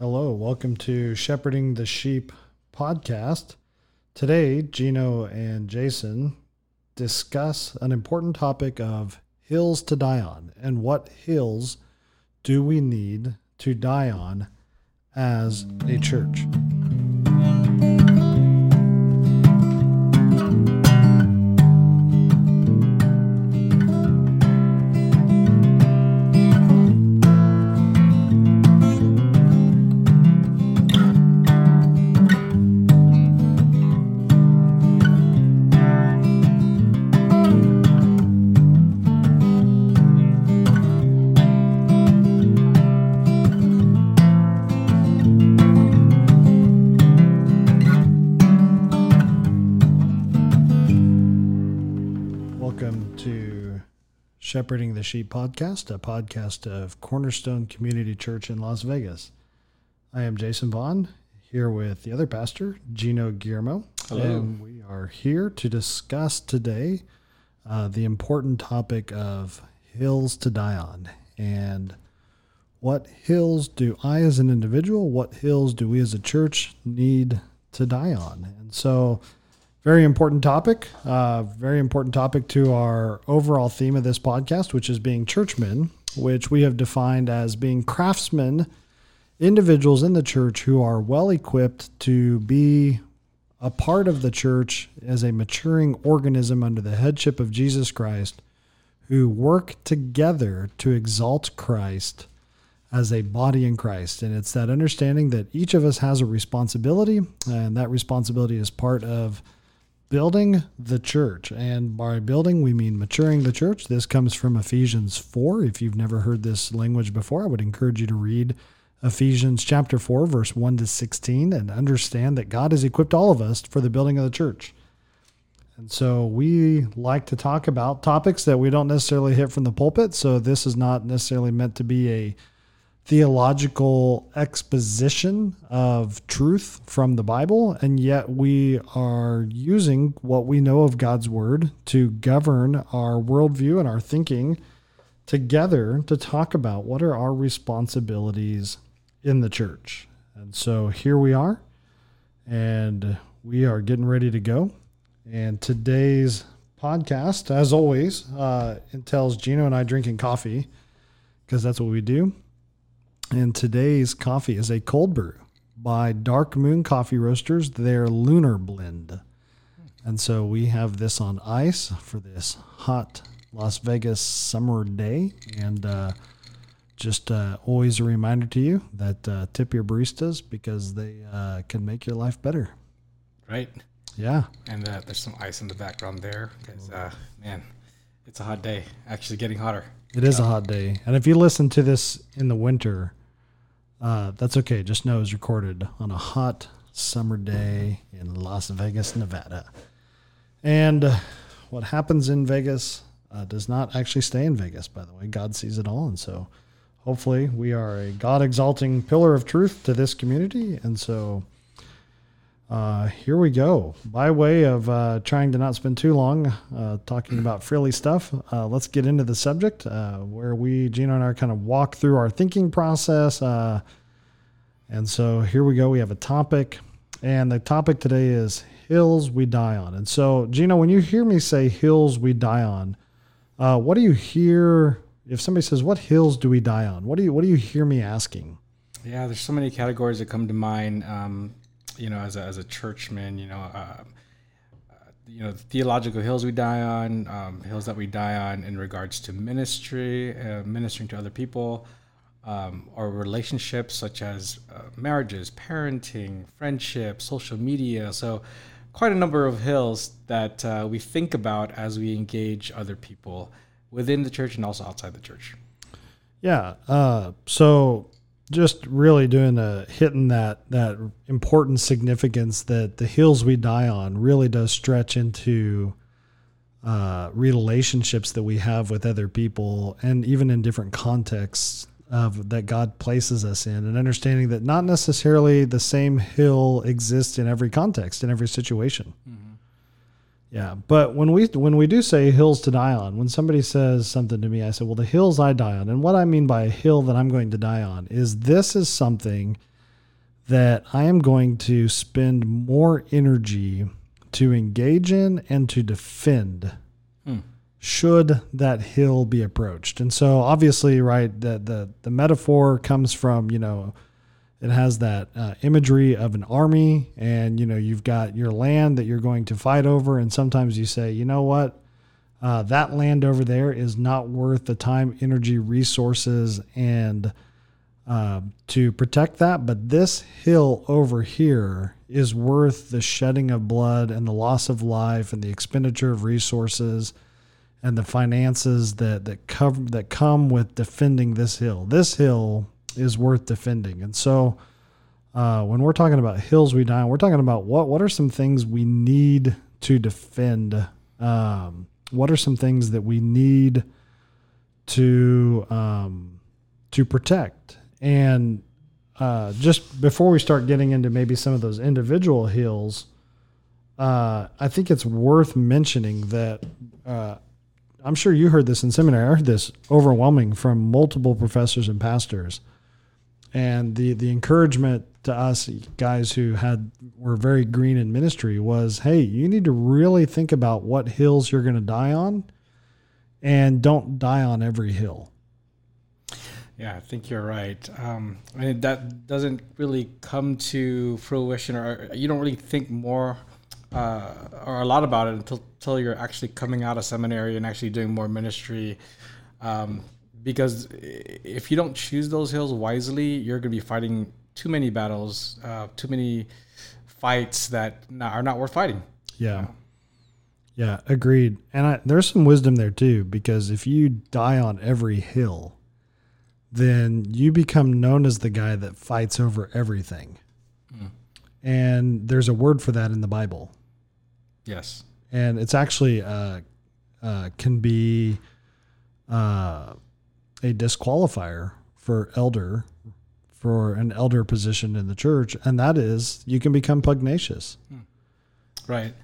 Hello, welcome to Shepherding the Sheep podcast. Today, Gino and Jason discuss an important topic of hills to die on and what hills do we need to die on as a church. The Sheep podcast, a podcast of Cornerstone Community Church in Las Vegas. I am Jason Vaughn, here with the other pastor, Gino Guillermo. Hello. And we are here to discuss today uh, the important topic of hills to die on. And what hills do I, as an individual, what hills do we as a church need to die on? And so, very important topic. Uh, very important topic to our overall theme of this podcast, which is being churchmen, which we have defined as being craftsmen, individuals in the church who are well equipped to be a part of the church as a maturing organism under the headship of Jesus Christ, who work together to exalt Christ as a body in Christ. And it's that understanding that each of us has a responsibility, and that responsibility is part of building the church. And by building, we mean maturing the church. This comes from Ephesians 4. If you've never heard this language before, I would encourage you to read Ephesians chapter 4, verse 1 to 16, and understand that God has equipped all of us for the building of the church. And so we like to talk about topics that we don't necessarily hit from the pulpit. So this is not necessarily meant to be a theological exposition of truth from the Bible, and yet we are using what we know of God's Word to govern our worldview and our thinking together to talk about what are our responsibilities in the church. And so here we are, and we are getting ready to go. And today's podcast, as always, uh, entails Gino and I drinking coffee because that's what we do. And today's coffee is a cold brew by Dark Moon Coffee Roasters, their Lunar Blend. And so we have this on ice for this hot Las Vegas summer day. And uh, just uh, always a reminder to you that uh, tip your baristas because they uh, can make your life better. Right. Yeah. And uh, there's some ice in the background there because, uh, man, it's a hot day. Actually, getting hotter. It is a hot day. And if you listen to this in the winter, uh, that's okay. Just know it's recorded on a hot summer day in Las Vegas, Nevada. And uh, what happens in Vegas uh, does not actually stay in Vegas, by the way. God sees it all. And so hopefully we are a God exalting pillar of truth to this community. And so uh, here we go. By way of uh, trying to not spend too long uh, talking about frilly stuff, uh, let's get into the subject uh, where we, Gino and I, kind of walk through our thinking process. Uh, and so here we go. We have a topic, and the topic today is hills we die on. And so, Gino, when you hear me say hills we die on, what do you hear? If somebody says, "What hills do we die on?" What do you What do you hear me asking? Yeah, there's so many categories that come to mind. Um, you know, as a, as a churchman, you know, uh, uh, you know, theological hills we die on, um, hills that we die on in regards to ministry, uh, ministering to other people, um, or relationships such as uh, marriages, parenting, friendship, social media. So, quite a number of hills that uh, we think about as we engage other people within the church and also outside the church. Yeah. Uh, so just really doing a hitting that that important significance that the hills we die on really does stretch into uh, relationships that we have with other people and even in different contexts of that God places us in and understanding that not necessarily the same hill exists in every context in every situation. Yeah, but when we when we do say hills to die on, when somebody says something to me, I say, "Well, the hills I die on." And what I mean by a hill that I'm going to die on is this is something that I am going to spend more energy to engage in and to defend hmm. should that hill be approached. And so obviously, right, the the, the metaphor comes from, you know, it has that uh, imagery of an army and you know you've got your land that you're going to fight over. And sometimes you say you know what? Uh, that land over there is not worth the time energy resources and uh, to protect that. But this hill over here is worth the shedding of blood and the loss of life and the expenditure of resources and the finances that that cover that come with defending this hill. This hill is worth defending. And so, uh, when we're talking about hills we die on, we're talking about what what are some things we need to defend. Um, what are some things that we need to um, to protect? And uh, just before we start getting into maybe some of those individual hills, uh, I think it's worth mentioning that uh, I'm sure you heard this in seminary. I heard this overwhelming from multiple professors and pastors and the the encouragement to us guys who had were very green in ministry was hey you need to really think about what hills you're going to die on and don't die on every hill. Yeah i think you're right. Um, I mean, that doesn't really come to fruition or you don't really think more uh, or a lot about it until, until you're actually coming out of seminary and actually doing more ministry. Um, because if you don't choose those hills wisely, you're going to be fighting too many battles, uh, too many fights that are not worth fighting. Yeah. Yeah, agreed. And I, there's some wisdom there too, because if you die on every hill, then you become known as the guy that fights over everything. Mm. And there's a word for that in the Bible. Yes. And it's actually uh, uh, can be uh, a disqualifier for elder for an elder position in the church, and that is you can become pugnacious. Hmm. Right.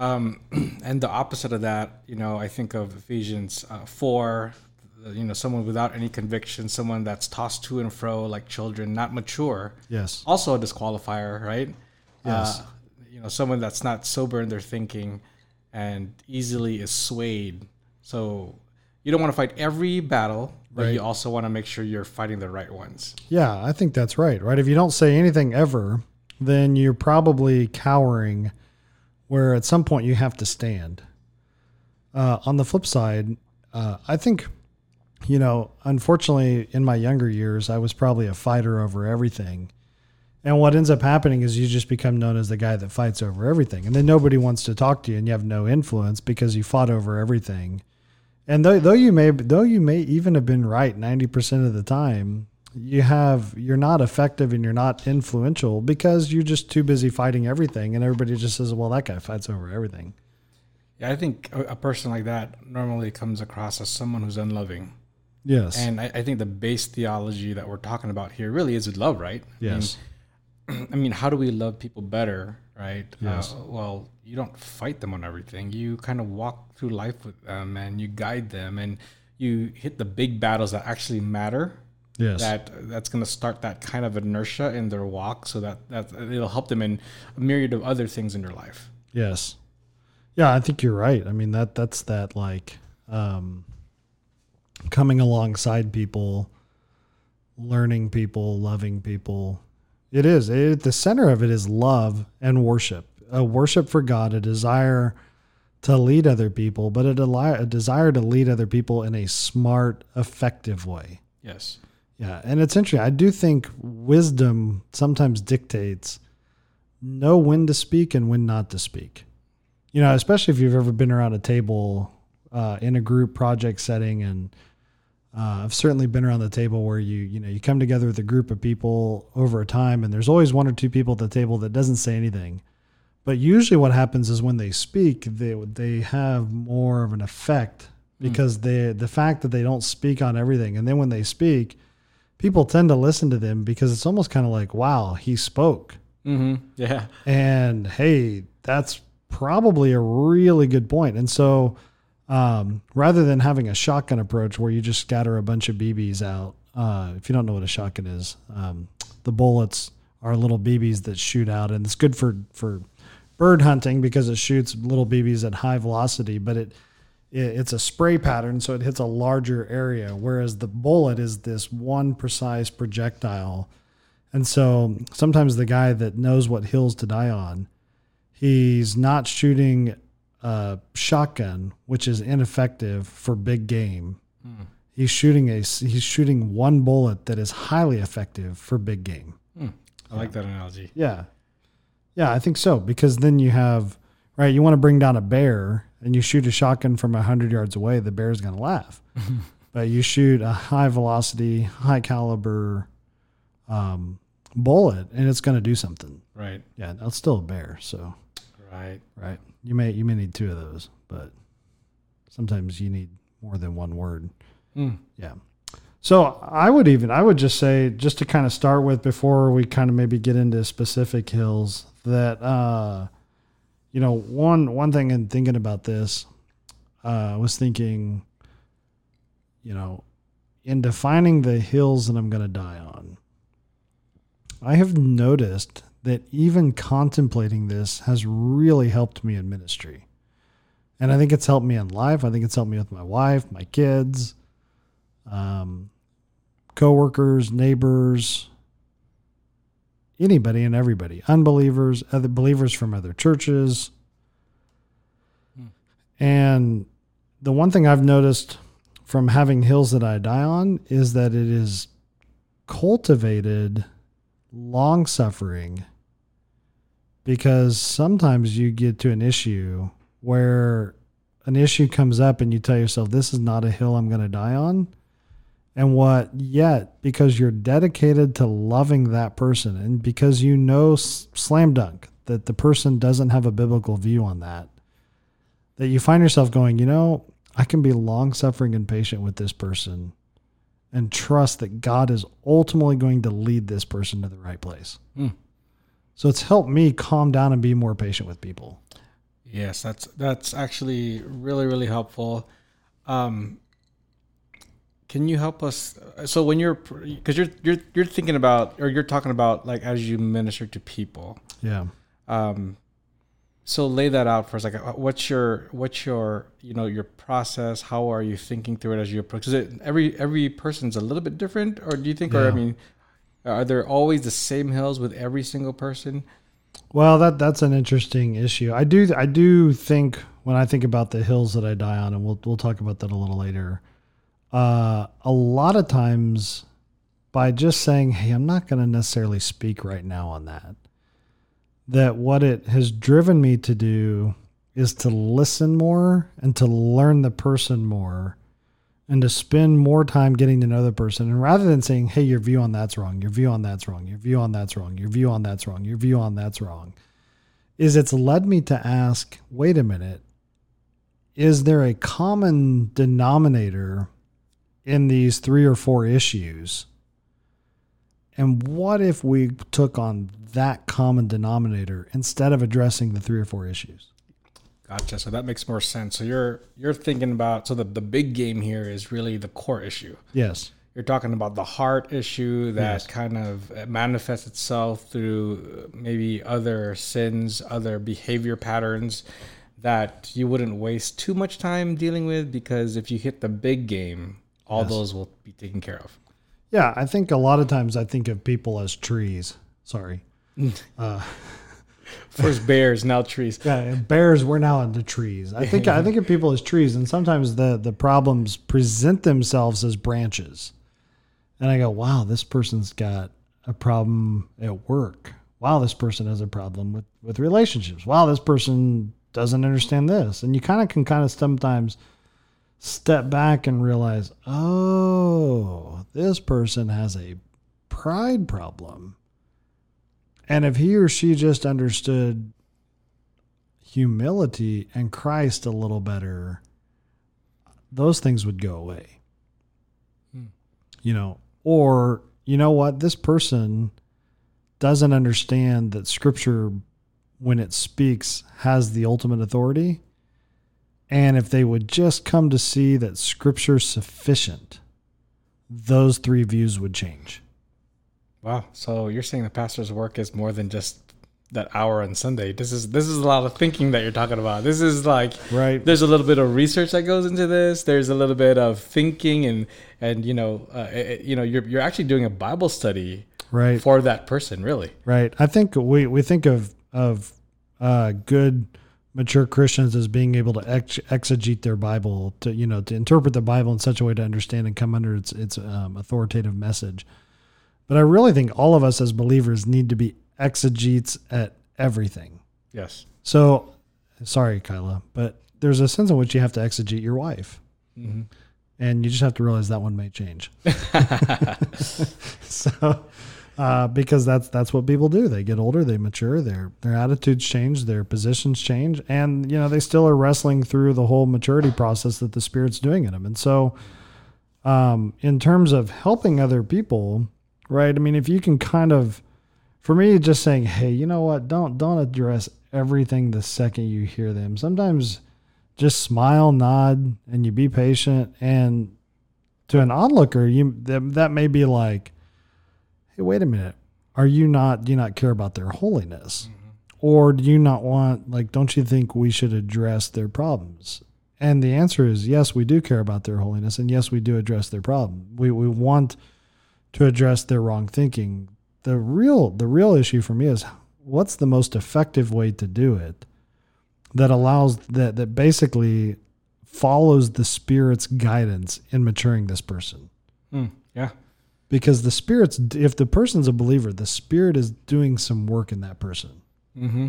Um, and the opposite of that, you know, I think of Ephesians uh, 4, you know, someone without any conviction, someone that's tossed to and fro like children, not mature. Yes. Also a disqualifier, right? Yes. Uh, you know, someone that's not sober in their thinking and easily is swayed. So you don't want to fight every battle, but right. you also want to make sure you're fighting the right ones. Yeah, I think that's right. Right. If you don't say anything ever, then you're probably cowering where at some point you have to stand. Uh, on the flip side, uh, I think, you know, unfortunately, in my younger years, I was probably a fighter over everything. And what ends up happening is you just become known as the guy that fights over everything. And then nobody wants to talk to you and you have no influence because you fought over everything. And though, though you may though you may even have been right 90% of the time, you have you're not effective and you're not influential because you're just too busy fighting everything and everybody just says, "Well, that guy fights over everything." Yeah, I think a, person like that normally comes across as someone who's unloving. Yes. And I, I, think the base theology that we're talking about here really is love, right? Yes. I mean, I mean how do we love people better, right? Yes. Uh, well, you don't fight them on everything. You kind of walk through life with them and you guide them and you hit the big battles that actually matter. Yes. That that's going to start that kind of inertia in their walk so that, that it'll help them in a myriad of other things in their life. Yes. Yeah, I think you're right. I mean that that's that like um coming alongside people, learning people, loving people. It is. It, the center of it is love and worship a worship for God, a desire to lead other people, but a, deli- a desire to lead other people in a smart, effective way. Yes. Yeah. And it's interesting. I do think wisdom sometimes dictates know when to speak and when not to speak. You know, especially if you've ever been around a table uh, in a group project setting and uh, I've certainly been around the table where you you know you come together with a group of people over a time, and there's always one or two people at the table that doesn't say anything, but usually, what happens is when they speak, they they have more of an effect hmm. because mm. they the fact that they don't speak on everything, and then when they speak, people tend to listen to them because it's almost kind of like, wow, he spoke. Mm-hmm. Yeah. And hey, that's probably a really good point. And so, um, rather than having a shotgun approach where you just scatter a bunch of BBs out, uh, if you don't know what a shotgun is, um, the bullets are little BBs that shoot out, and it's good for for bird hunting because it shoots little BBs at high velocity, but it, it it's a spray pattern, so it hits a larger area. Whereas the bullet is this one precise projectile, and so sometimes the guy that knows what hills to die on, he's not shooting a shotgun, which is ineffective for big game. Hmm. He's shooting a he's shooting one bullet that is highly effective for big game. I like that analogy. Yeah. Yeah, I think so. Because then you have, right, you want to bring down a bear and you shoot a shotgun from 100 yards away, the bear's going to laugh. but you shoot a high velocity, high caliber um, bullet and it's going to do something. Right. Yeah, that's still a bear. So, Right. right. You may, you may need two of those, but sometimes you need more than one word. Mm. Yeah. So I would even I would just say just to kind of start with before we kind of maybe get into specific hills that uh you know one one thing in thinking about this uh I was thinking you know in defining the hills that I'm going to die on I have noticed that even contemplating this has really helped me in ministry. And I think it's helped me in life. I think it's helped me with my wife, my kids, um, coworkers, neighbors, anybody and everybody, unbelievers, other believers from other churches. Hmm. And the one thing I've noticed from having hills that I die on is that it is cultivated long suffering because sometimes you get to an issue where an issue comes up and you tell yourself this is not a hill I'm going to die on and what yet because you're dedicated to loving that person and because you know slam dunk that the person doesn't have a biblical view on that that you find yourself going you know I can be long suffering and patient with this person and trust that God is ultimately going to lead this person to the right place. Hmm. So it's helped me calm down and be more patient with people. Yes, that's that's actually really really helpful. Um, can you help us? So when you're because you're you're you're thinking about or you're talking about like as you minister to people. Yeah. Um, so lay that out for us. Like, uh, what's your what's your you know your process? How are you thinking through it as you approach? Because every every person's a little bit different, or do you think? Or I mean, are there always the same hills with every single person? Well, that that's an interesting issue. I do I do think when I think about the hills that I die on, and we'll we'll talk about that a little later. Uh, a lot of times, by just saying, "Hey, I'm not going to necessarily speak right now on that," that what it has driven me to do is to listen more and to learn the person more and to spend more time getting to know the person. And rather than saying, hey, your view on that's wrong, your view on that's wrong, your view on that's wrong, your view on that's wrong, your view on that's wrong, is it's led me to ask, wait a minute, is there a common denominator in these three or four issues? And what if we took on that common denominator instead of addressing the three or four issues? Gotcha. So that makes more sense. So you're you're thinking about so the the big game here is really the core issue. Yes. You're talking about the heart issue that Yes. kind of manifests itself through maybe other sins, other behavior patterns that you wouldn't waste too much time dealing with because if you hit the big game, all Yes. those will be taken care of. Yeah, I think a lot of times I think of people as trees. Sorry. Uh, First bears, now trees. Yeah, and bears we're now into trees. I think I think of people as trees, and sometimes the the problems present themselves as branches. And I go, wow, this person's got a problem at work. Wow, this person has a problem with with relationships. Wow, this person doesn't understand this. And you kind of can kind of sometimes step back and realize, oh, this person has a pride problem. And if he or she just understood humility and Christ a little better, those things would go away. Hmm. You know, or you know what? This person doesn't understand that scripture, when it speaks, has the ultimate authority. And if they would just come to see that scripture's sufficient, those three views would change. Wow. So you're saying the pastor's work is more than just that hour on Sunday. This is this is a lot of thinking that you're talking about. This is like Right. There's a little bit of research that goes into this. There's a little bit of thinking and and you know uh, eh, you know you're you're actually doing a Bible study Right. for that person, really. Right. I think we, we think of of uh, good mature Christians as being able to ex- exegete their Bible to you know to interpret the Bible in such a way to understand and come under its its um, authoritative message. But I really think all of us as believers need to be exegetes at everything. Yes. So, sorry, Kyla, but there's a sense in which you have to exegete your wife, hmm and you just have to realize that one may change. so uh, because that's that's what people do. They get older they mature their their attitudes change their positions change and you know they still are wrestling through the whole maturity process that the spirit's doing in them and so um, in terms of helping other people right i mean if you can kind of for me just saying hey you know what? Don't don't address everything the second you hear them. Sometimes just smile nod and you be patient and to an onlooker you that, may be like wait a minute. Are you not do you not care about their holiness? Or do you not want like don't you think we should address their problems? And the answer is yes we do care about their holiness and yes we do address their problem. We, we want to address their wrong thinking. The real the real issue for me is what's the most effective way to do it that allows that that basically follows the spirit's guidance in maturing this person? Mm, yeah. Because the spirit's if the person's a believer the spirit is doing some work in that person Mm-hmm.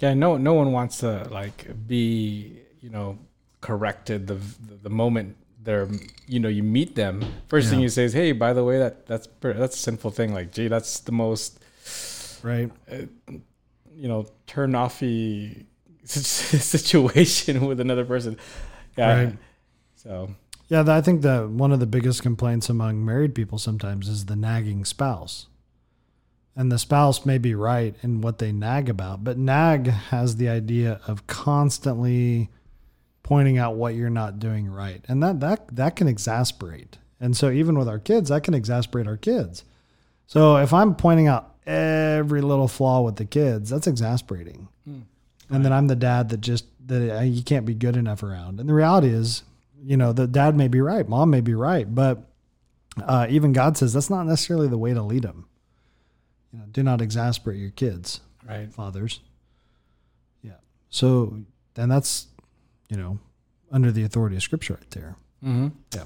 Yeah. No. No one wants to like be you know corrected the the moment they're you know you meet them. First thing you say is, "Hey, by the way, that that's that's a sinful thing." Like, gee, that's the most right you know turn offy situation with another person. Yeah. Right. So yeah i think that one of the biggest complaints among married people sometimes is the nagging spouse. And the spouse may be right in what they nag about but nag has the idea of constantly pointing out what you're not doing right. And that that that can exasperate. And so even with our kids that can exasperate our kids. So if i'm pointing out every little flaw with the kids that's exasperating. Hmm. And then i'm the dad that just that you can't be good enough around. And the reality is you know the dad may be right mom may be right but uh, even god says that's not necessarily the way to lead them you know do not exasperate your kids right. fathers. Yeah. So, and that's, you know, under the authority of Scripture right there. Mm-hmm. Yeah.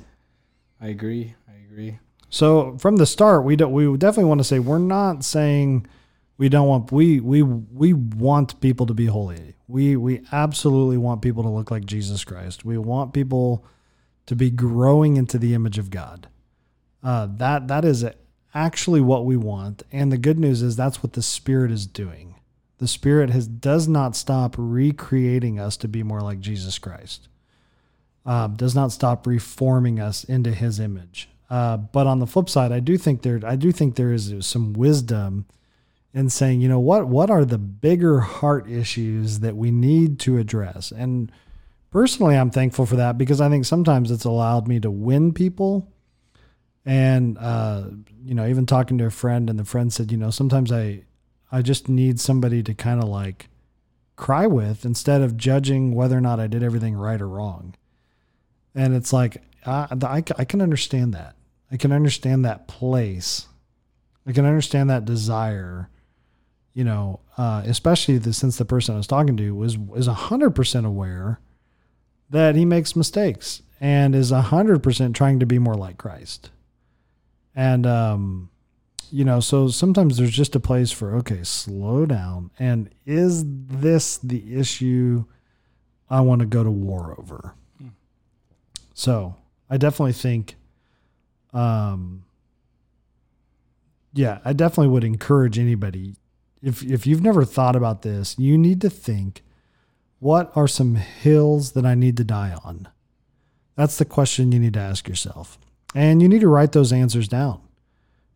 I agree. I agree. So from the start, we don't. We definitely want to say we're not saying we don't want. We we we want people to be holy. We we absolutely want people to look like Jesus Christ. We want people to be growing into the image of God. Uh, that that is actually what we want. And the good news is that's what the Spirit is doing. The Spirit has does not stop recreating us to be more like Jesus Christ. Uh, does not stop reforming us into His image. Uh, but on the flip side, I do think there I do think there is some wisdom in saying, you know, what what are the bigger heart issues that we need to address? And personally, I'm thankful for that because I think sometimes it's allowed me to win people. And uh, you know, even talking to a friend, and the friend said, you know, sometimes I I just need somebody to kind of like cry with instead of judging whether or not I did everything right or wrong. And it's like I, I, I can understand that. I can understand that place. I can understand that desire. You know, uh, especially the, since the person I was talking to was is hundred percent aware that he makes mistakes and is hundred percent trying to be more like Christ. And um, you know, so sometimes there's just a place for okay, slow down. And is this the issue I want to go to war over? So I definitely think, um, yeah, I definitely would encourage anybody if if you've never thought about this, you need to think, what are some hills that I need to die on? That's the question you need to ask yourself, and you need to write those answers down.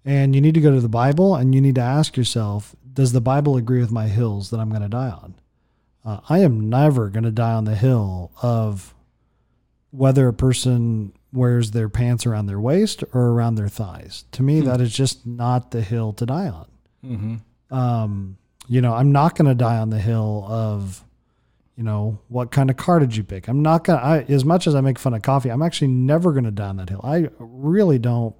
And you need to go to the Bible and you need to ask yourself, does the Bible agree with my hills that I'm going to die on? Uh, I am never going to die on the hill of whether a person wears their pants around their waist or around their thighs. To me, that is just not the hill to die on. Mm-hmm. Um, you know, I'm not going to die on the hill of, you know, what kind of car did you pick? I'm not going to, as much as I make fun of coffee, I'm actually never going to die on that hill. I really don't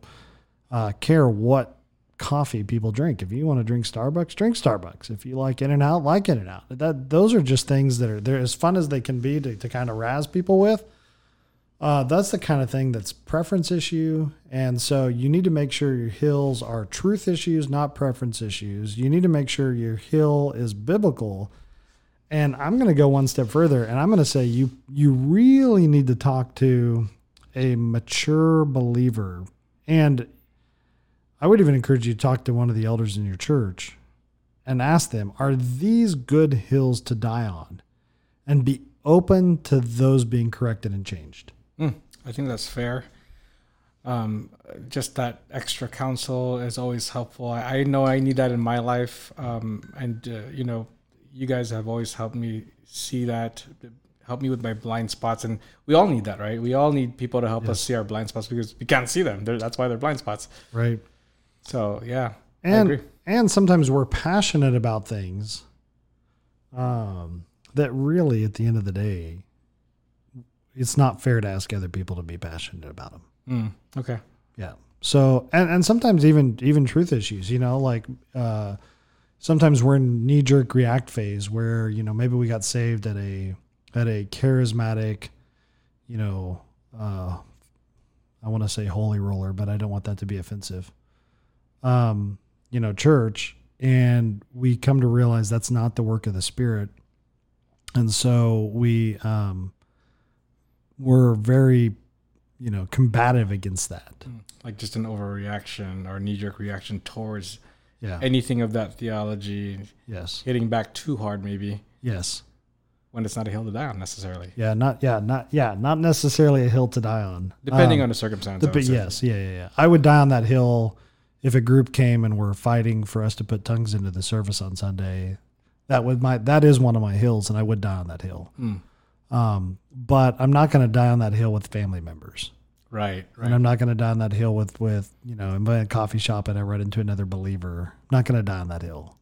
uh, care what coffee people drink. If you want to drink Starbucks, drink Starbucks. If you like In and Out, like In and Out. That those are just things that are they're as fun as they can be to, to kind of razz people with. Uh, that's the kind of thing that's preference issue, and so you need to make sure your hills are truth issues, not preference issues. You need to make sure your hill is biblical. And I'm going to go one step further, and I'm going to say you you really need to talk to a mature believer, and I would even encourage you to talk to one of the elders in your church and ask them, are these good hills to die on? And be open to those being corrected and changed. I think that's fair. Um, just that extra counsel is always helpful. I, I know I need that in my life. Um, and, uh, you know, you guys have always helped me see that, help me with my blind spots. And we all need that, right? We all need people to help us see our blind spots because we can't see them. They're, that's why they're blind spots. Right. So yeah, and and sometimes we're passionate about things um, that really, at the end of the day, it's not fair to ask other people to be passionate about them. Mm, okay. Yeah. So and and sometimes even even truth issues, you know, like uh, sometimes we're in knee jerk react phase where you know maybe we got saved at a at a charismatic, you know, uh, I want to say holy roller, but I don't want that to be offensive um, you know, church, and we come to realize that's not the work of the Spirit, and so we um, we're very, you know, combative against that. Hmm. Like just an overreaction or knee jerk reaction towards yeah. anything of that theology. Yes. Hitting back too hard, maybe. Yes. When it's not a hill to die on necessarily. Yeah, not yeah, not yeah, not necessarily a hill to die on. Depending um, on the circumstance. But yes, yeah, yeah, yeah. I would die on that hill if a group came and were fighting for us to put tongues into the service on Sunday, that would my that is one of my hills, and I would die on that hill. Mm. Um, but I'm not going to die on that hill with family members. Right, right. And I'm not going to die on that hill with with you know, I'm in a coffee shop and I run into another believer. I'm not going to die on that hill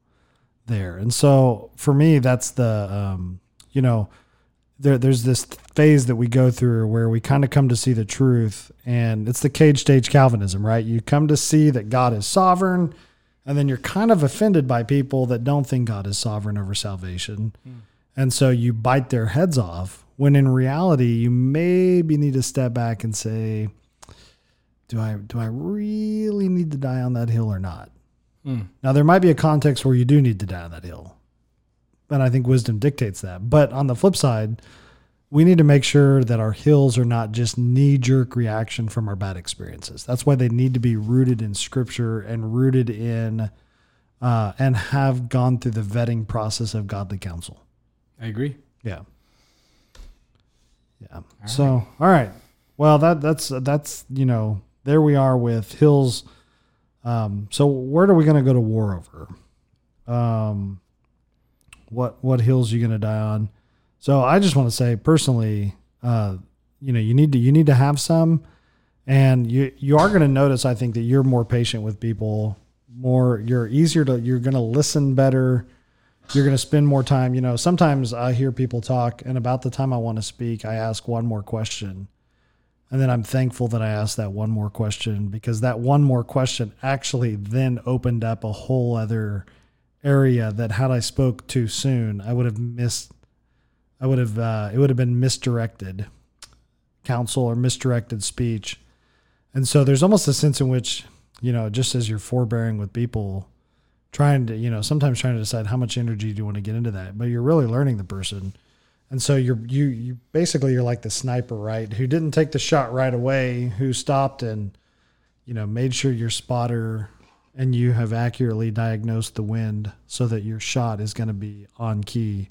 there. And so for me, that's the um, you know, there, there's this phase that we go through where we kind of come to see the truth, and it's the cage stage Calvinism, right? You come to see that God is sovereign, and then you're kind of offended by people that don't think God is sovereign over salvation. Mm. And so you bite their heads off when in reality you maybe need to step back and say, do I do I really need to die on that hill or not? Mm. Now there might be a context where you do need to die on that hill and I think wisdom dictates that. But on the flip side, we need to make sure that our hills are not just knee jerk reaction from our bad experiences. That's why they need to be rooted in scripture and rooted in uh, and have gone through the vetting process of godly counsel. I agree. Yeah. Yeah. All so, right. all right. Well, that that's that's you know there we are with hills. Um, so where are we going to go to war over? Um, what what hills are you going to die on. So I just want to say personally, uh, you know, you need to you need to have some, and you you are going to notice. I think that you're more patient with people, more you're easier to you're going to listen better. You're going to spend more time. You know, sometimes I hear people talk, and about the time I want to speak, I ask one more question. And then I'm thankful that I asked that one more question because that one more question actually then opened up a whole other area that had I spoke too soon, I would have missed. I would have. Uh, it would have been misdirected counsel or misdirected speech, and so there's almost a sense in which you know, just as you're forbearing with people, trying to you know sometimes trying to decide how much energy do you want to get into that, but you're really learning the person. And so you're you you basically you're like the sniper, right? Who didn't take the shot right away, who stopped and you know made sure your spotter and you have accurately diagnosed the wind so that your shot is going to be on key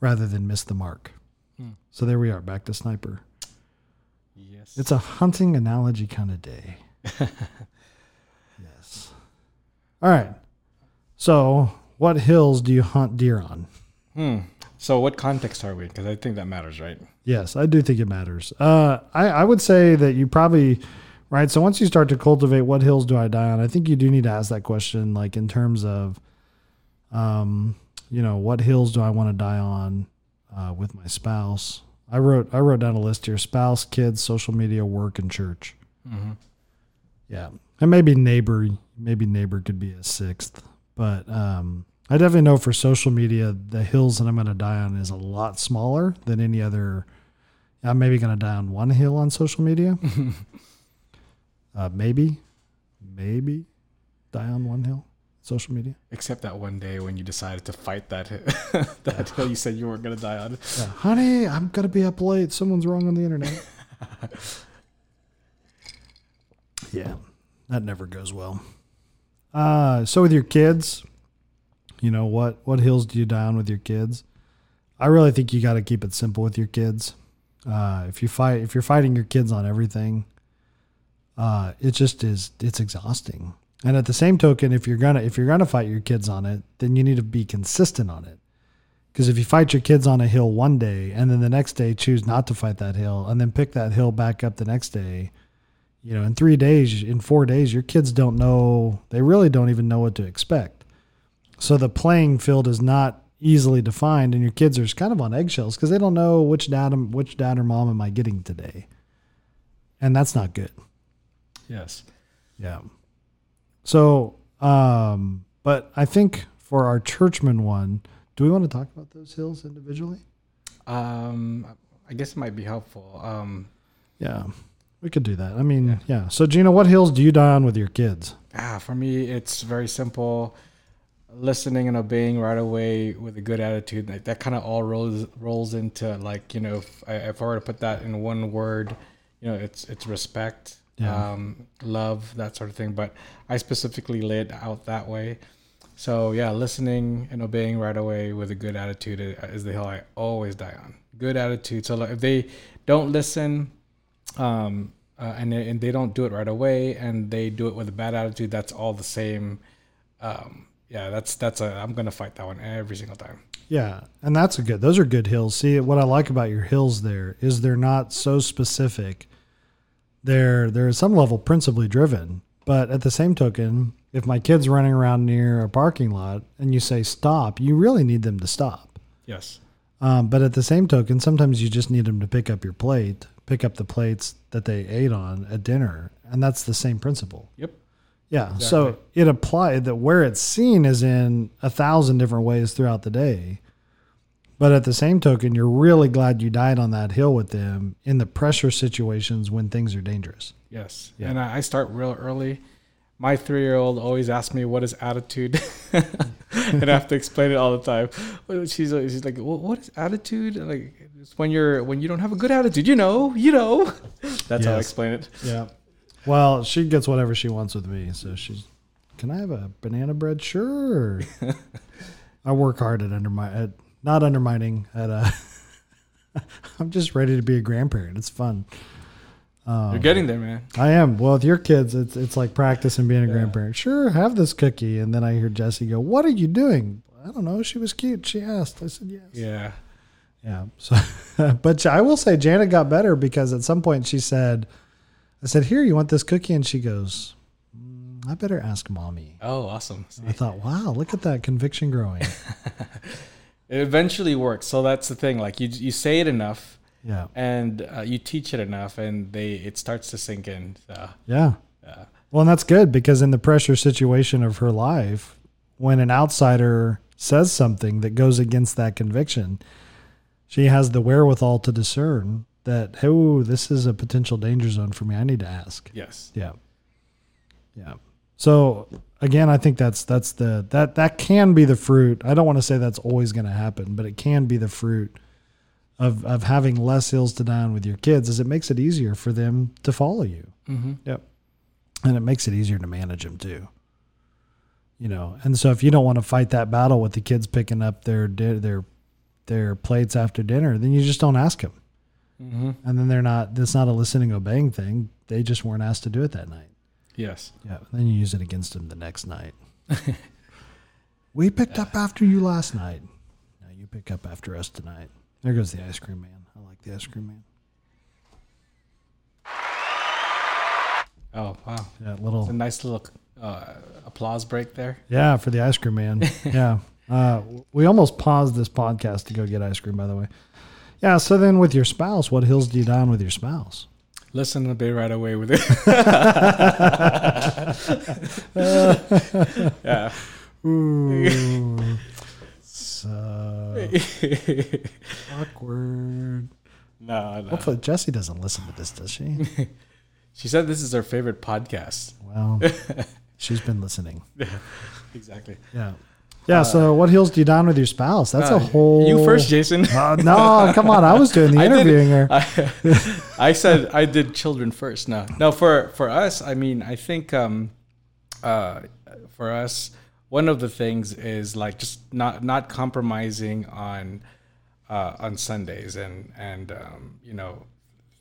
rather than miss the mark. Hmm. So there we are, back to sniper. Yes. It's a hunting analogy kind of day. yes. All right. So, what hills do you hunt deer on? Hmm. So, what context are we? Because I think that matters, right? Yes, I do think it matters. Uh, I, I would say that you probably, right? So once you start to cultivate what hills do I die on, I think you do need to ask that question, like in terms of, um, you know, what hills do I want to die on uh, with my spouse? I wrote I wrote down a list here: spouse, kids, social media, work, and church. Mm-hmm. Yeah, and maybe neighbor, maybe neighbor could be a sixth, but um, I definitely know for social media, the hills that I'm going to die on is a lot smaller than any other. I'm maybe going to die on one hill on social media. uh, maybe, maybe die on one hill, social media. Except that one day when you decided to fight that that hill you said you weren't gonna die on. Yeah. Honey, I'm going to be up late. Someone's wrong on the internet. yeah, that never goes well. Uh, so with your kids, you know what what hills do you die on with your kids? I really think you got to keep it simple with your kids. Uh, if you fight, if you're fighting your kids on everything, uh, it just is it's exhausting. And at the same token, if you're gonna if you're gonna fight your kids on it, then you need to be consistent on it. Because if you fight your kids on a hill one day and then the next day choose not to fight that hill and then pick that hill back up the next day, you know, in three days, in four days, your kids don't know, they really don't even know what to expect. So the playing field is not easily defined and your kids are kind of on eggshells because they don't know which dad, which dad or mom am I getting today. And that's not good. Yes. Yeah. So, um, but I think for our churchman one, do we want to talk about those hills individually? Um, I guess it might be helpful. Um, Yeah, we could do that. I mean, yeah. So, Gino, what hills do you die on with your kids? ah, for me, it's very simple. Listening and obeying right away with a good attitude. Like that kind of all rolls rolls into like you know, if I, if I were to put that in one word, you know, it's it's respect, Yeah. um, love, that sort of thing. But I specifically lay it out that way. So yeah, listening and obeying right away with a good attitude is the hill I always die on. Good attitude. So like, if they don't listen, um, uh, and they, and they don't do it right away, and they do it with a bad attitude, that's all the same. Um, yeah, that's that's a I'm gonna fight that one every single time. Yeah, and that's a good. Those are good hills. See, what I like about your hills there is they're not so specific. They're they're at some level principally driven, but at the same token, if my kid's running around near a parking lot and you say stop, you really need them to stop. Yes. Um, but at the same token, sometimes you just need them to pick up your plate, pick up the plates that they ate on at dinner, and that's the same principle. Yep. Yeah. So it applied that where it's seen is in a thousand different ways throughout the day. But at the same token, you're really glad you died on that hill with them in the pressure situations when things are dangerous. Yes. Yeah. And I start real early. My three year old always asks me what is attitude, and I have to explain it all the time. She's she's like, well, "What is attitude?" And like, it's when you're when you don't have a good attitude. You know, you know. That's how I explain it. Yeah. Well, she gets whatever she wants with me. So she's, can I have a banana bread? Sure. I work hard at undermine, at not undermining. At uh, I'm just ready to be a grandparent. It's fun. Um, You're getting there, man. I am. Well, with your kids, it's it's like practicing being a Yeah. grandparent. Sure, have this cookie, and then I hear Jesse go, "What are you doing?" I don't know. She was cute. She asked. I said yes. Yeah. Yeah. So, but I will say Janet got better because at some point she said, "I said here, you want this cookie?" And she goes, "Mm, "I better ask mommy." Oh, awesome. See? I thought, "Wow, look at that conviction growing." It eventually works. So that's the thing. Like you you say it enough, yeah. and uh, you teach it enough, and they it starts to sink in. So, Yeah. yeah. Well, and that's good because in the pressure situation of her life, when an outsider says something that goes against that conviction, she has the wherewithal to discern that, oh, this is a potential danger zone for me. I need to ask. Yes. Yeah. Yeah. So again, I think that's that's the that that can be the fruit. I don't want to say that's always going to happen, but it can be the fruit of of having less hills to die on with your kids, is it makes it easier for them to follow you Mm-hmm. and it makes it easier to manage them too. You know, and so if you don't want to fight that battle with the kids picking up their di- their their plates after dinner, then you just don't ask them, Mm-hmm. and then they're not. It's not a listening, obeying thing. They just weren't asked to do it that night. Yes. Yeah, then you use it against them the next night. we picked up after you last night. Now you pick up after us tonight. There goes the ice cream man. I like the ice cream man. Oh wow, Yeah, it's a little nice little uh, applause break there. yeah for the ice cream man. yeah, uh, we almost paused this podcast to go get ice cream. By the way, yeah. So then, with your spouse, what hills do you die on with your spouse? Listen to be right away with it. yeah. Ooh, awkward. no, no. Hopefully, Jesse doesn't listen to this, does she? She said this is her favorite podcast. Well, she's been listening. Exactly. Yeah. Yeah. so, what hills do you down with your spouse? That's a Uh, whole. You first, Jason. Uh, no, come on. I was doing the I did- interviewing here. I, I said I did children first. No, no. For for us, I mean, I think um, uh, for us, one of the things is like just not not compromising on uh, on Sundays and and um, you know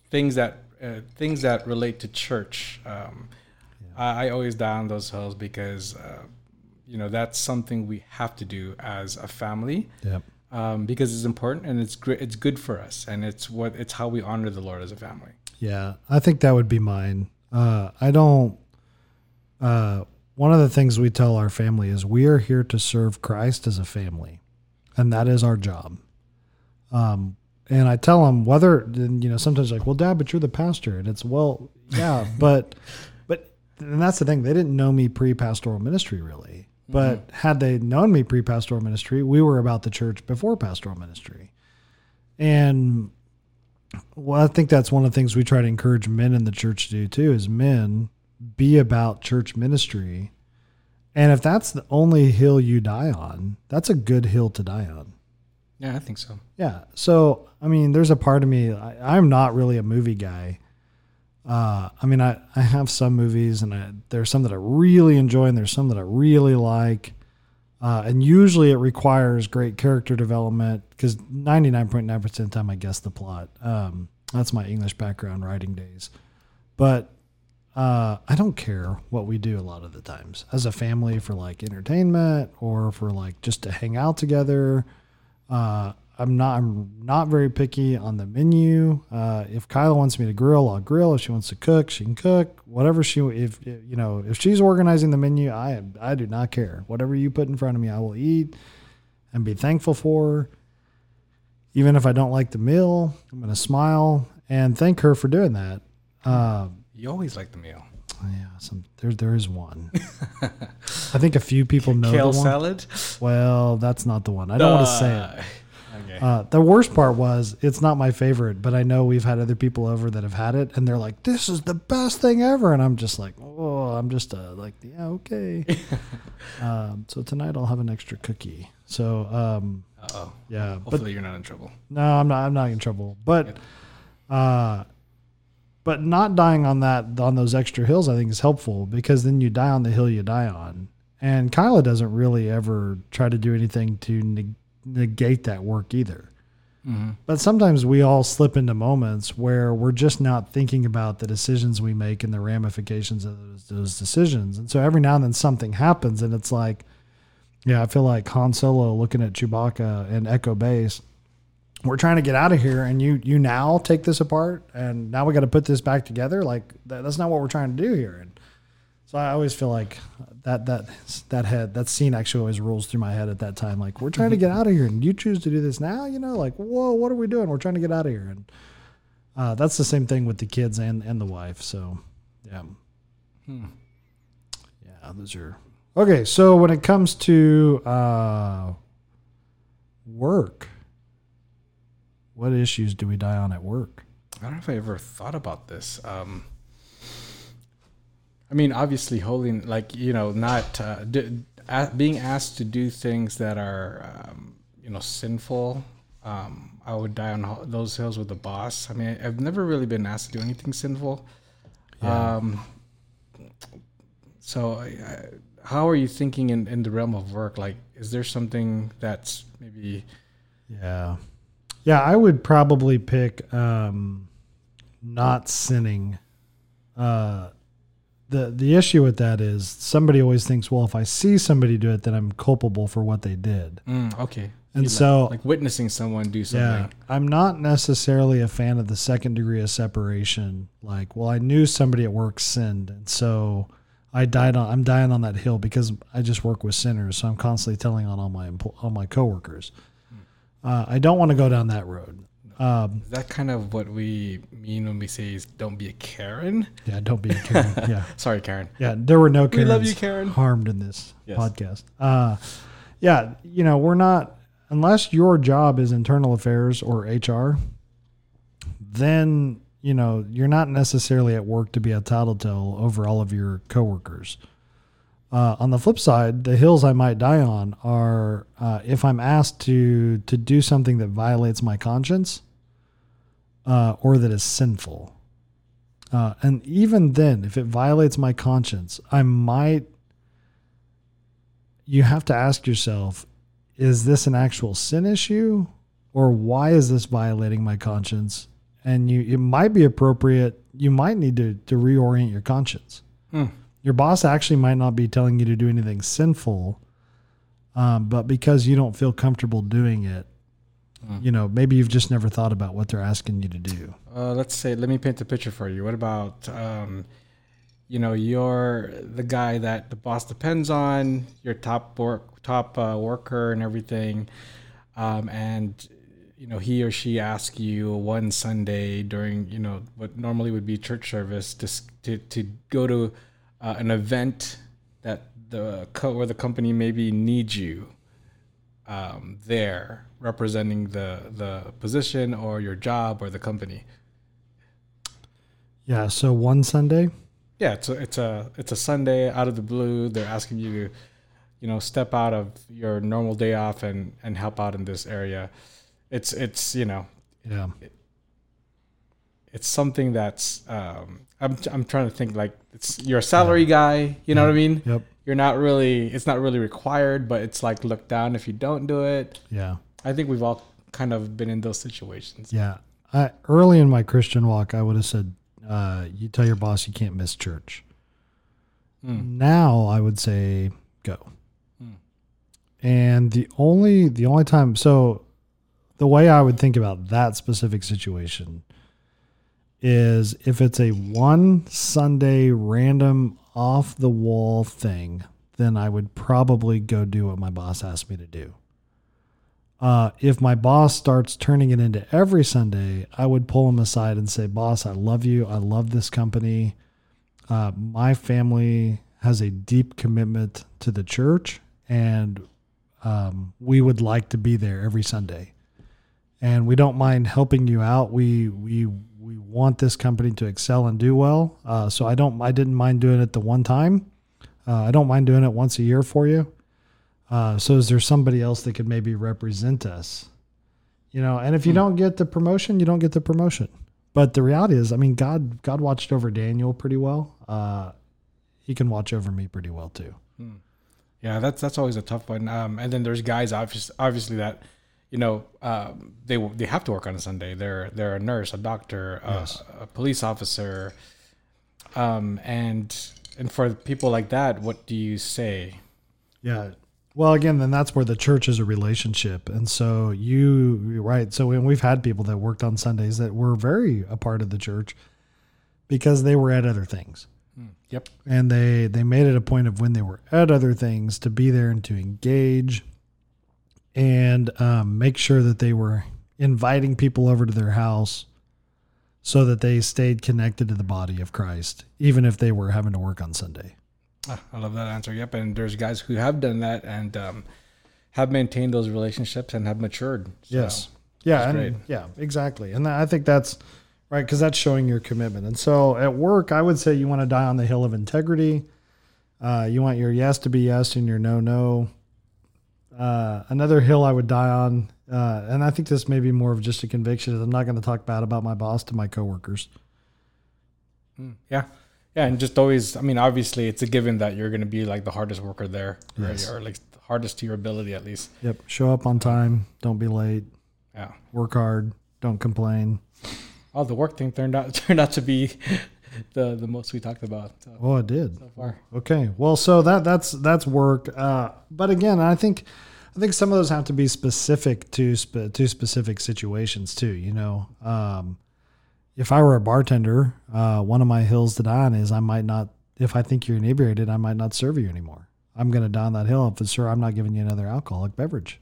things that uh, things that relate to church. Um, I, I always die on those hills because uh, you know that's something we have to do as a family Yep. um, because it's important and it's great. It's good for us, and it's what it's how we honor the Lord as a family. Yeah. I think that would be mine. Uh, I don't. Uh, one of the things we tell our family is we are here to serve Christ as a family, and that is our job. Um, and I tell them whether you know sometimes like, well, Dad, but you're the pastor, and it's well, yeah, but but and that's the thing. They didn't know me pre-pastoral ministry really, but had they known me pre-pastoral ministry, we were about the church before pastoral ministry, and well, I think that's one of the things we try to encourage men in the church to do too. Is men be about church ministry, and if that's the only hill you die on, that's a good hill to die on. Yeah, I think so. Yeah. So, I mean, there's a part of me, I, I'm not really a movie guy. Uh, I mean, I, I have some movies and I, there's some that I really enjoy and there's some that I really like. Uh, and usually it requires great character development because 99.9% of the time I guess the plot. Um, that's my English background writing days. But uh, I don't care what we do a lot of the times as a family for like entertainment or for like just to hang out together. Uh, I'm not. I'm not very picky on the menu. Uh, if Kyla wants me to grill, I'll grill. If she wants to cook, she can cook. Whatever she, if you know, if she's organizing the menu, I. I do not care. Whatever you put in front of me, I will eat and be thankful for. Even if I don't like the meal, I'm to smile and thank her for doing that. Uh, You always like the meal. yeah, some there there is one. I think a few people know Kale the one. salad. Well, that's not the one. I don't want to say it. Uh, Okay. Uh, the worst part was it's not my favorite, but I know we've had other people over that have had it, and they're like, "This is the best thing ever," and I'm just like, "Oh, I'm just uh, like, yeah, okay." um, so tonight I'll have an extra cookie. So um, oh. yeah, but Hopefully you're not in trouble. no, I'm not. I'm not in trouble. But, uh, but not dying on that on those extra hills, I think is helpful because then you die on the hill you die on. And Kyla doesn't really ever try to do anything to neg- negate that work either. Mm-hmm. But sometimes we all slip into moments where we're just not thinking about the decisions we make and the ramifications of those, those decisions. And so every now and then something happens, and it's like, yeah, I feel like Han Solo looking at Chewbacca and Echo Base. We're trying to get out of here, and you you now take this apart, and now we got to put this back together. Like that, that's not what we're trying to do here. And so I always feel like that that that head that scene actually always rolls through my head at that time. Like we're trying to get out of here, and you choose to do this now. You know, like whoa, what are we doing? We're trying to get out of here, and uh, that's the same thing with the kids and and the wife. So yeah, Hmm. yeah, those are okay. So when it comes to uh, work, what issues do we die on at work? I don't know if I ever thought about this. Um, I mean, obviously, holding like you know, not uh, d- a- being asked to do things that are um, you know sinful. Um, I would die on ho- those hills with the boss. I mean, I've never really been asked to do anything sinful. Yeah. Um, so, I, I, how are you thinking in, in the realm of work? Like, is there something that's maybe Yeah. Yeah, I would probably pick um not sinning. Uh the the issue with that is somebody always thinks, well, if I see somebody do it, then I'm culpable for what they did. mm, okay? And You so like witnessing someone do something. Yeah. I'm not necessarily a fan of the second degree of separation. Like, well, I knew somebody at work sinned, and so I died on. I'm dying on that hill because I just work with sinners, so I'm constantly telling on all my all my coworkers. Uh, I don't want to go down that road. Um, Is that kind of what we mean when we say is don't be a Karen? yeah, don't be a Karen. yeah, Sorry, Karen. yeah. There were no We love you, Karen. harmed in this Yes. podcast. Uh, yeah, you know, we're not unless your job is internal affairs or HR. Then you know you're not necessarily at work to be a tattletale over all of your coworkers. Uh, on the flip side, the hills I might die on are uh, if I'm asked to to do something that violates my conscience uh, or that is sinful. Uh, and even then, if it violates my conscience, I might. You have to ask yourself is this an actual sin issue or why is this violating my conscience? And you, it might be appropriate. You might need to, to reorient your conscience. Hmm. Your boss actually might not be telling you to do anything sinful, um, but because you don't feel comfortable doing it, you know, maybe you've just never thought about what they're asking you to do. Uh, let's say, let me paint a picture for you. What about, um, you know, you're the guy that the boss depends on, your top work, top uh, worker, and everything, um, and you know he or she asks you one Sunday during you know what normally would be church service to to, to go to uh, an event that the co- or the company maybe needs you um, there representing the the position or your job or the company. Yeah. So one Sunday, Yeah, it's a it's a it's a Sunday out of the blue. They're asking you to, you know, step out of your normal day off and and help out in this area. It's it's you know yeah. it's something that's um, I'm I'm trying to think like it's you're a salary guy. You know what I mean? Yep. You're not really it's not really required, but it's like looked down if you don't do it. Yeah. I think we've all kind of been in those situations. Yeah. I, early in my Christian walk, I would have said, uh, you tell your boss you can't miss church. Hmm. Now I would say go. Hmm. And the only the only time so the way I would think about that specific situation is if it's a one Sunday random off the wall thing, then I would probably go do what my boss asked me to do. Uh, if my boss starts turning it into every Sunday, I would pull him aside and say, Boss, I love you. I love this company. Uh, my family has a deep commitment to the church, and um, we would like to be there every Sunday. And we don't mind helping you out. We we want this company to excel and do well. Uh, so I don't I didn't mind doing it the one time. Uh, I don't mind doing it once a year for you. Uh, so is there somebody else that could maybe represent us? You know, and if you don't get the promotion, you don't get the promotion. But the reality is, I mean, God God watched over Daniel pretty well. Uh, he can watch over me pretty well too. Yeah, that's that's always a tough one. Um, and then there's guys obviously obviously that you know um, they they have to work on a Sunday. They're they're a nurse, a doctor, a, Yes. a police officer, um, and and for people like that, what do you say? Yeah. Well, again, then that's where the church is a relationship, and so you right. So when we've had people that worked on Sundays that were very a part of the church because they were at other things. Yep. and they they made it a point of when they were at other things to be there and to engage and um, make sure that they were inviting people over to their house so that they stayed connected to the body of Christ even if they were having to work on Sunday. Ah, I love that answer. Yep. And there's guys who have done that and um, have maintained those relationships and have matured. So, Yes. Yeah, and great. yeah, exactly. And I think that's right because that's showing your commitment. And so at work, I would say you want to die on the hill of integrity. Uh, you want your yes to be yes and your no no. Uh, another hill I would die on, uh, and I think this may be more of just a conviction. Is I'm not going to talk bad about my boss to my coworkers. Mm, Yeah. Yeah. And just always, I mean, obviously, it's a given that you're going to be like the hardest worker there, right? Or like the hardest to your ability at least. Yep, show up on time. Don't be late. Yeah. Work hard. Don't complain. Oh, the work thing turned out turned out to be the the most we talked about so, Oh, it did. so far. Okay. Well, so that that's that's work. Uh, but again, I think I think some of those have to be specific to spe- to specific situations too. You know, um, if I were a bartender, uh, one of my hills to die on is I might not. If I think you're inebriated, I might not serve you anymore. I'm going to die on that hill if it's sir, I'm not giving you another alcoholic beverage.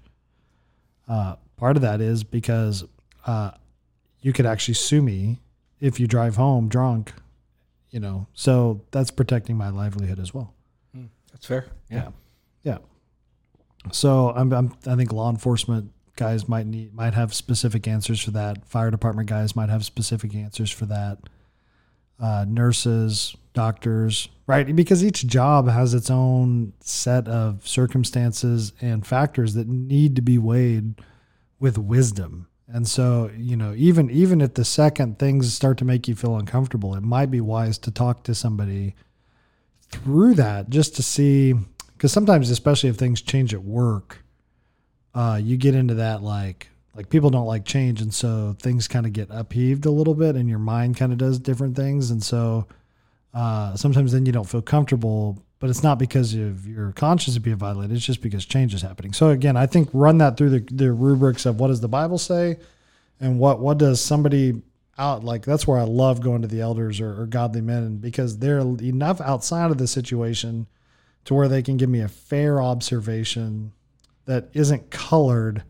Uh, part of that is because uh, you could actually sue me if you drive home drunk. You know, so that's protecting my livelihood as well. That's fair. Yeah. Yeah. So I'm, I'm I think law enforcement guys might need might have specific answers for that. Fire department guys might have specific answers for that. Uh, nurses, doctors, right? Because each job has its own set of circumstances and factors that need to be weighed with wisdom. And so, you know, even even if the second things start to make you feel uncomfortable, it might be wise to talk to somebody through that just to see because sometimes especially if things change at work uh, you get into that like like people don't like change and so things kind of get upheaved a little bit and your mind kind of does different things and so uh, sometimes then you don't feel comfortable but it's not because of your conscience being violated it's just because change is happening so again i think run that through the, the rubrics of what does the bible say and what what does somebody out like that's where I love going to the elders or, or godly men because they're enough outside of the situation to where they can give me a fair observation that isn't colored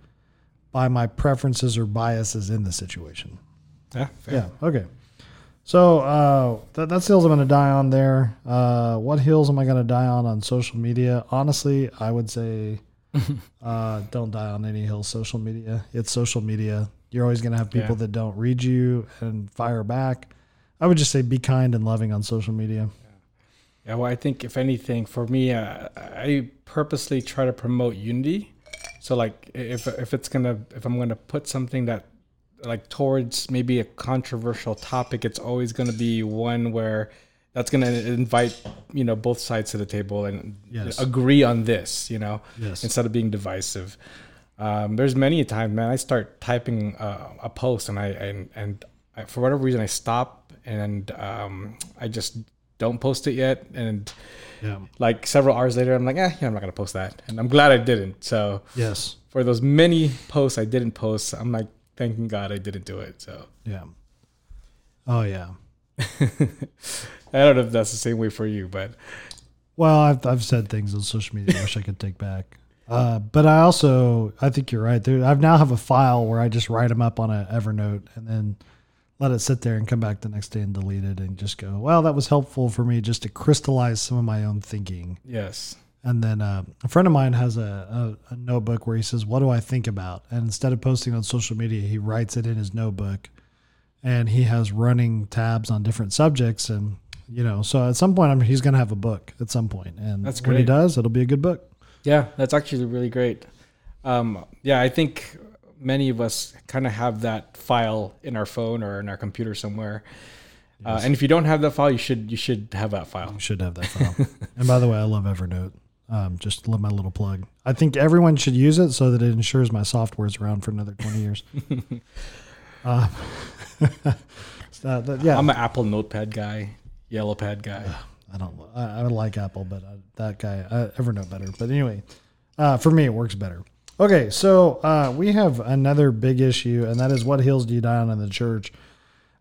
by my preferences or biases in the situation. Yeah. Fair. Yeah. Okay. So uh, that, that's the hills I'm going to die on there. Uh, what hills am I going to die on on social media? Honestly, I would say uh, don't die on any hill social media. It's social media. You're always going to have people Yeah. that don't read you and fire back. I would just say be kind and loving on social media. Yeah, well, I think if anything, for me, uh, I purposely try to promote unity. So, like, if if it's gonna, if I'm gonna put something that, like, towards maybe a controversial topic, it's always gonna be one where that's gonna invite, you know, both sides to the table and Yes. agree on this, you know, Yes. instead of being divisive. Um, there's many a time, man. I start typing uh, a post and I and and I, for whatever reason I stop and um, I just don't post it yet. And Yeah. like several hours later, I'm like, eh, yeah, I'm not gonna post that. And I'm glad I didn't. So Yes. for those many posts I didn't post, I'm like thanking God I didn't do it. So Yeah. Oh yeah. I don't know if that's the same way for you, but Well, I've I've said things on social media I wish I could take back. Uh, but I also I think you're right. There, I now have a file where I just write them up on a Evernote and then let it sit there and come back the next day and delete it and just go. Well, that was helpful for me just to crystallize some of my own thinking. yes, And then uh, a friend of mine has a, a, a notebook where he says, "What do I think about?" And instead of posting on social media, he writes it in his notebook, and he has running tabs on different subjects. And you know, so at some point, I'm, he's going to have a book at some point. and That's when he does, it'll be a good book. yeah, that's actually really great. Um, yeah, I think many of us kind of have that file in our phone or in our computer somewhere. Uh, and if you don't have that file, you should you should have that file. You should have that file. and by the way, I love Evernote. Um, just love my little plug. I think everyone should use it so that it ensures my software is around for another 20 years. uh, so that- yeah. I'm an Apple Notepad guy, Yellow Pad guy. I don't. I, I like Apple, but I, that guy I Evernote better. But anyway, uh, for me it works better. Okay, so uh, we have another big issue, and that is what hills do you die on in the church?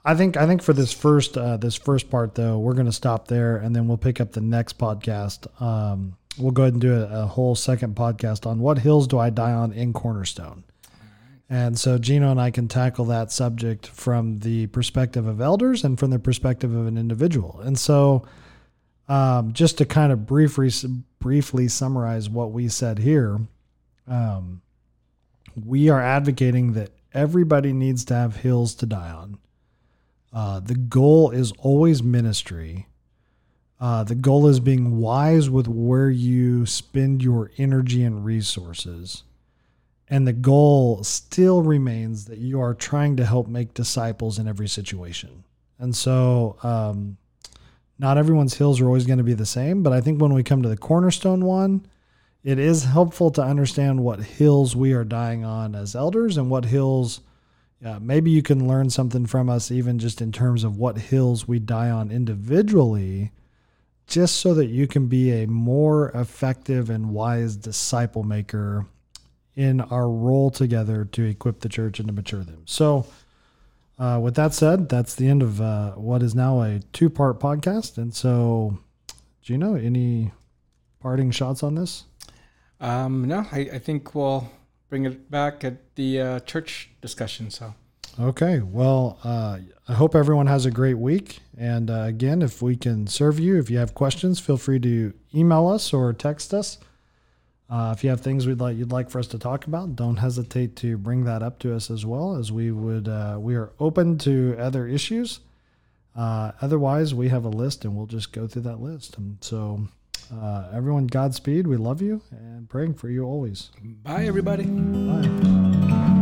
I think I think for this first uh, this first part though, we're going to stop there, and then we'll pick up the next podcast. Um, we'll go ahead and do a, a whole second podcast on what hills do I die on in Cornerstone. And so Gino and I can tackle that subject from the perspective of elders and from the perspective of an individual. And so, um, just to kind of briefly briefly summarize what we said here, um, we are advocating that everybody needs to have hills to die on. Uh, the goal is always ministry. Uh, the goal is being wise with where you spend your energy and resources. And the goal still remains that you are trying to help make disciples in every situation. And so, um, not everyone's hills are always going to be the same, but I think when we come to the cornerstone one, it is helpful to understand what hills we are dying on as elders and what hills maybe you can learn something from us even just in terms of what hills we die on individually just so that you can be a more effective and wise disciple maker in our role together to equip the church and to mature them. So, uh, with that said, that's the end of uh, what is now a two part podcast. And so, Gino, any parting shots on this? Um, no, I, I think we'll bring it back at the uh, church discussion. So, okay. Well, uh, I hope everyone has a great week. And uh, again, if we can serve you, if you have questions, feel free to email us or text us. Uh, if you have things we'd like you'd like for us to talk about, don't hesitate to bring that up to us as well, as we would uh, we are open to other issues. Uh, otherwise, we have a list, and we'll just go through that list. And so, uh, everyone, Godspeed. We love you and praying for you always. bye, everybody. Bye.